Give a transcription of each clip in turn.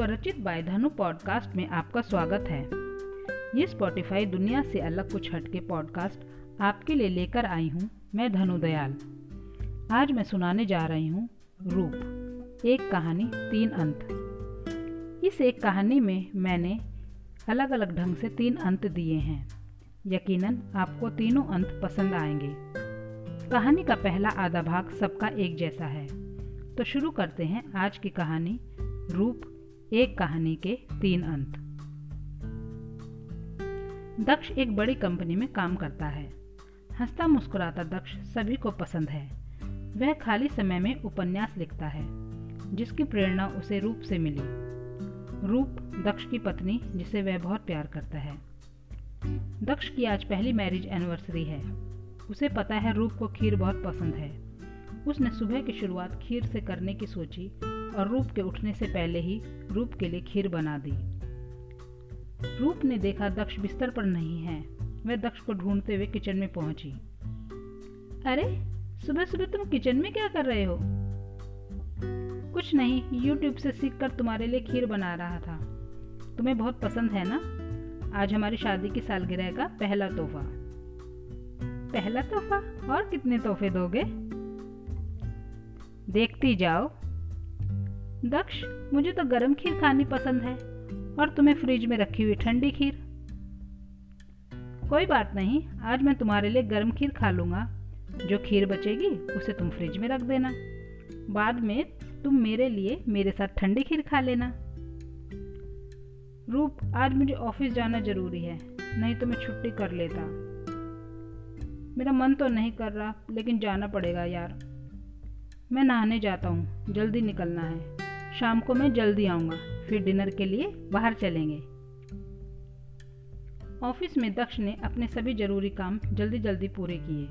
स्वरचित bye धनु podcast में आपका स्वागत है। ये स्पॉटिफाई दुनिया से अलग कुछ हटके पॉडकास्ट आपके लिए लेकर आई हूँ मैं धनु दयाल। आज मैं सुनाने जा रही हूँ रूप, एक कहानी, तीन अंत। इस एक कहानी में मैंने अलग अलग ढंग से तीन अंत दिए हैं। यकीनन आपको तीनों अंत पसंद आएँगे। कहानी का पहला आधा भाग सबका एक जैसा है। तो शुरू करते हैं आज की कहानी, रूप एक कहानी के तीन अंत। दक्ष एक बड़ी कंपनी में काम करता है। हंसता मुस्कुराता दक्ष सभी को पसंद है। वह खाली समय में उपन्यास लिखता है, जिसकी प्रेरणा उसे रूप से मिली। रूप दक्ष की पत्नी, जिसे वह बहुत प्यार करता है। दक्ष की आज पहली मैरिज एनिवर्सरी है। उसे पता है रूप को खीर बहुत पसंद है। उसने सुबह की शुरुआत खीर से करने की सोची और रूप के उठने से पहले ही रूप के लिए खीर बना दी। रूप ने देखा दक्ष बिस्तर पर नहीं है। वह दक्ष को ढूंढते हुए किचन में पहुँची। अरे सुबह सुबह तुम किचन में क्या कर रहे हो? कुछ नहीं यूट्यूब से सीख कर तुम्हारे लिए खीर बना रहा था। तुम्हें बहुत पसंद है ना? आज हमारी शादी की सालगिरह का पहला तोहफा। पहला तोहफा? और कितने तोहफे दोगे? देखती जाओ। दक्ष, मुझे तो गर्म खीर खानी पसंद है, और तुम्हें फ्रिज में रखी हुई ठंडी खीर। कोई बात नहीं, आज मैं तुम्हारे लिए गर्म खीर खा लूँगा। जो खीर बचेगी, उसे तुम फ्रिज में रख देना। बाद में तुम मेरे लिए मेरे साथ ठंडी खीर खा लेना। रूप, आज मुझे ऑफ़िस जाना ज़रूरी है, नहीं तो मैं छुट्टी कर लेता। मेरा मन तो नहीं कर रहा, लेकिन जाना पड़ेगा यार। मैं नहाने जाता हूँ, जल्दी निकलना है। शाम को मैं जल्दी आऊँगा, फिर डिनर के लिए बाहर चलेंगे। ऑफ़िस में दक्ष ने अपने सभी ज़रूरी काम जल्दी जल्दी पूरे किए।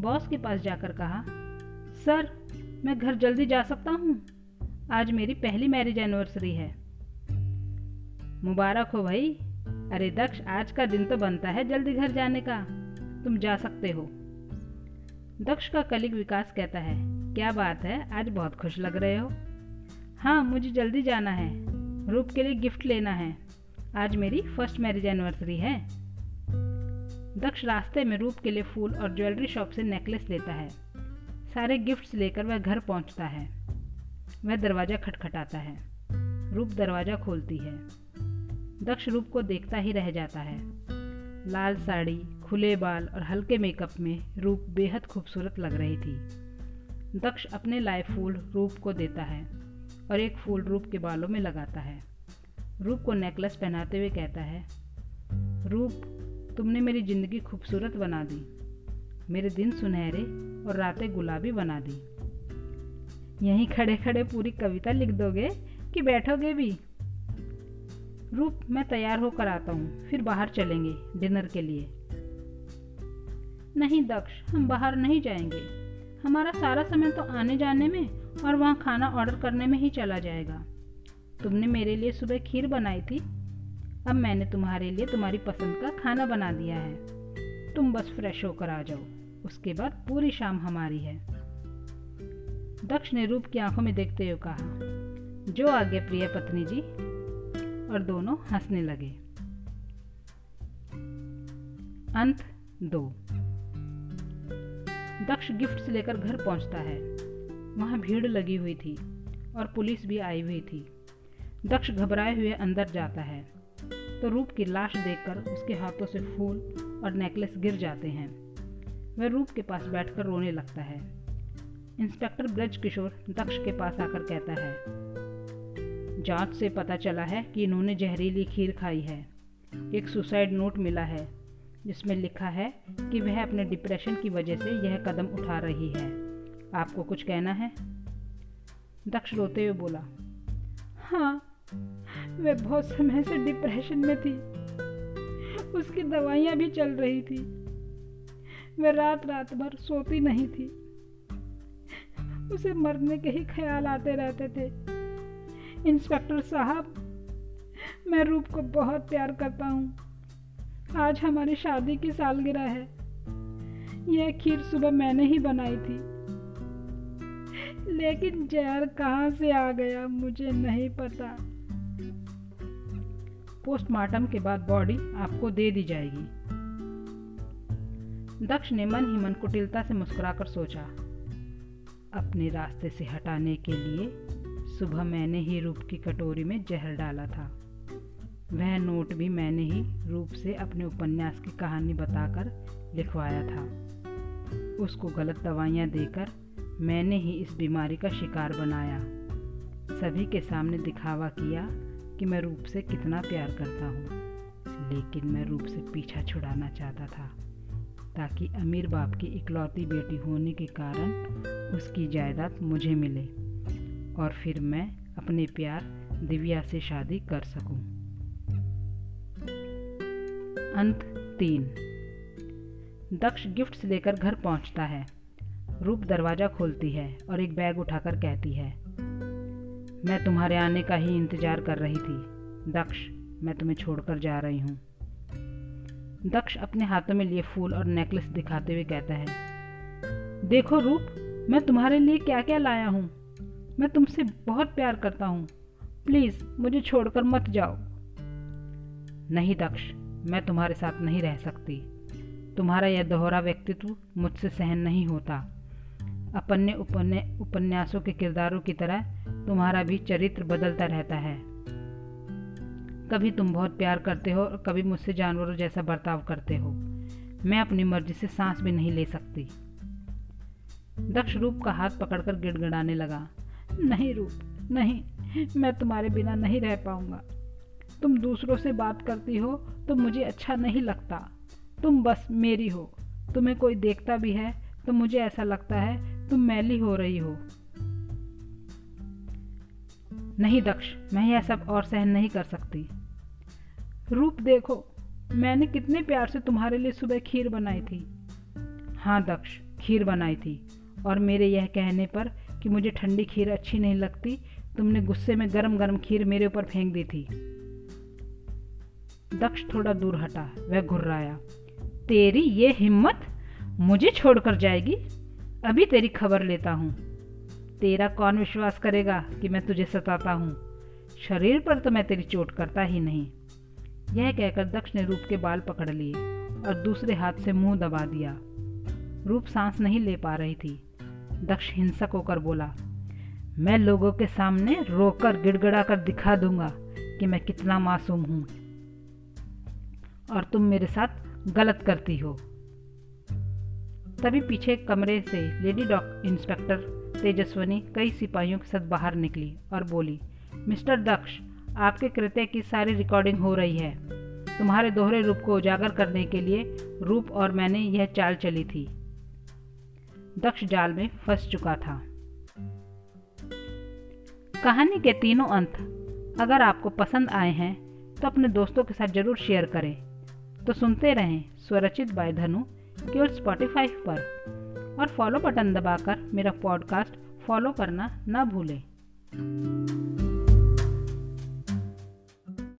बॉस के पास जाकर कहा, सर, मैं घर जल्दी जा सकता हूँ? आज मेरी पहली मैरिज एनिवर्सरी है। मुबारक हो भाई। अरे दक्ष, आज का दिन तो बनता है जल्दी घर जाने का। तुम जा सकते हो। दक्ष का कलिक विकास कहता है, क्या बात है, आज बहुत खुश लग रहे हो। हाँ मुझे जल्दी जाना है। रूप के लिए गिफ्ट लेना है। आज मेरी फ़र्स्ट मैरिज एनिवर्सरी है। दक्ष रास्ते में रूप के लिए फूल और ज्वेलरी शॉप से नेकलेस लेता है। सारे गिफ्ट्स लेकर वह घर पहुँचता है। वह दरवाज़ा खटखटाता है। रूप दरवाज़ा खोलती है। दक्ष रूप को देखता ही रह जाता है। लाल साड़ी, खुले बाल और हल्के मेकअप में रूप बेहद खूबसूरत लग रही थी। दक्ष अपने लाए फूल रूप को देता है। और एक फूल रूप के बालों में लगाता है। रूप को नेकलेस पहनाते हुए कहता है, रूप, तुमने मेरी ज़िंदगी खूबसूरत बना दी। मेरे दिन सुनहरे और रातें गुलाबी बना दी। यहीं खड़े खड़े पूरी कविता लिख दोगे कि बैठोगे भी? रूप, मैं तैयार होकर आता हूँ, फिर बाहर चलेंगे डिनर के लिए। नहीं दक्ष, हम बाहर नहीं जाएँगे। हमारा सारा समय तो आने जाने में और वहाँ खाना ऑर्डर करने में ही चला जाएगा। तुमने मेरे लिए सुबह खीर बनाई थी। अब मैंने तुम्हारे लिए तुम्हारी पसंद का खाना बना दिया है। तुम बस फ्रेश होकर आ जाओ। उसके बाद पूरी शाम हमारी है। दक्ष ने रूप की आँखों में देखते हुए कहा, जो आगे प्रिय पत्नी जी। और दोनों हंसने लगे। अंत दो। दक्ष गिफ्ट्स लेकर घर पहुँचता है। वहाँ भीड़ लगी हुई थी और पुलिस भी आई हुई थी। दक्ष घबराए हुए अंदर जाता है तो रूप की लाश देखकर उसके हाथों से फूल और नेकलेस गिर जाते हैं। वह रूप के पास बैठकर रोने लगता है। इंस्पेक्टर ब्रज किशोर दक्ष के पास आकर कहता है, जाँच से पता चला है कि इन्होंने जहरीली खीर खाई है। एक सुसाइड नोट मिला है, जिसमें लिखा है कि वह अपने डिप्रेशन की वजह से यह कदम उठा रही है। आपको कुछ कहना है? दक्ष रोते हुए बोला हाँ वह बहुत समय से डिप्रेशन में थी। उसकी दवाइयाँ भी चल रही थी। वह रात रात भर सोती नहीं थी। उसे मरने के ही ख्याल आते रहते थे। इंस्पेक्टर साहब, मैं रूप को बहुत प्यार करता हूँ। आज हमारी शादी की सालगिरह है। यह खीर सुबह मैंने ही बनाई थी। लेकिन जहर कहाँ से आ गया, मुझे नहीं पता। पोस्टमार्टम के बाद बॉडी आपको दे दी जाएगी। दक्ष ने मन ही मन कुटिलता से मुस्कुराकर सोचा, अपने रास्ते से हटाने के लिए सुबह मैंने ही रूप की कटोरी में जहर डाला था। वह नोट भी मैंने ही रूप से अपने उपन्यास की कहानी बताकर लिखवाया था। उसको गलत दवाइयाँ देकर मैंने ही इस बीमारी का शिकार बनाया। सभी के सामने दिखावा किया कि मैं रूप से कितना प्यार करता हूँ, लेकिन मैं रूप से पीछा छुड़ाना चाहता था, ताकि अमीर बाप की इकलौती बेटी होने के कारण उसकी जायदाद मुझे मिले और फिर मैं अपने प्यार दिव्या से शादी कर सकूँ। अंत तीन। दक्ष गिफ्ट्स लेकर घर पहुँचता है। रूप दरवाज़ा खोलती है और एक बैग उठाकर कहती है, मैं तुम्हारे आने का ही इंतज़ार कर रही थी। दक्ष, मैं तुम्हें छोड़कर जा रही हूँ। दक्ष अपने हाथों में लिए फूल और नेकलेस दिखाते हुए कहता है, देखो रूप, मैं तुम्हारे लिए क्या क्या लाया हूँ। मैं तुमसे बहुत प्यार करता हूँ। प्लीज़, मुझे छोड़कर मत जाओ। नहीं दक्ष, मैं तुम्हारे साथ नहीं रह सकती। तुम्हारा यह दोहरा व्यक्तित्व मुझसे सहन नहीं होता। अपने उपन्यासों के किरदारों की तरह तुम्हारा भी चरित्र बदलता रहता है। कभी तुम बहुत प्यार करते हो और कभी मुझसे जानवरों जैसा बर्ताव करते हो। मैं अपनी मर्ज़ी से सांस भी नहीं ले सकती। दक्ष रूप का हाथ पकड़कर गिड़गिड़ाने लगा, नहीं रूप, नहीं, मैं तुम्हारे बिना नहीं रह पाऊँगा। तुम दूसरों से बात करती हो तो मुझे अच्छा नहीं लगता। तुम बस मेरी हो, तुम्हें कोई देखता भी है तो मुझे ऐसा लगता है तुम मैली हो रही हो। नहीं दक्ष, मैं यह सब और सहन नहीं कर सकती। रूप देखो, मैंने कितने प्यार से तुम्हारे लिए सुबह खीर बनाई थी। हाँ दक्ष, खीर बनाई थी, और मेरे यह कहने पर कि मुझे ठंडी खीर अच्छी नहीं लगती, तुमने गुस्से में गरम गरम खीर मेरे ऊपर फेंक दी थी। दक्ष थोड़ा दूर हटा, वह घुर्राया, तेरी ये हिम्मत मुझे छोड़कर जाएगी? अभी तेरी खबर लेता हूँ। तेरा कौन विश्वास करेगा कि मैं तुझे सताता हूँ? शरीर पर तो मैं तेरी चोट करता ही नहीं। यह कहकर दक्ष ने रूप के बाल पकड़ लिए और दूसरे हाथ से मुँह दबा दिया। रूप सांस नहीं ले पा रही थी। दक्ष हिंसक होकर बोला, मैं लोगों के सामने रोकर गिड़गड़ा कर दिखा दूँगा कि मैं कितना मासूम हूँ। और तुम मेरे साथ गलत करती हो। तभी पीछे कमरे से लेडी डॉक इंस्पेक्टर तेजस्वनी कई सिपाहियों के साथ बाहर निकली और बोली, मिस्टर दक्ष, आपके कृत्य की सारी रिकॉर्डिंग हो रही है। तुम्हारे दोहरे रूप को उजागर करने के लिए रूप और मैंने यह चाल चली थी दक्ष जाल में फंस चुका था। कहानी के तीनों अंत, अगर आपको पसंद आए हैं तो अपने दोस्तों के साथ ज़रूर शेयर करें। तो सुनते रहें स्वरचित बाय धनु। केवल स्पॉटिफाई पर और फॉलो बटन दबाकर मेरा पॉडकास्ट फॉलो करना ना भूलें।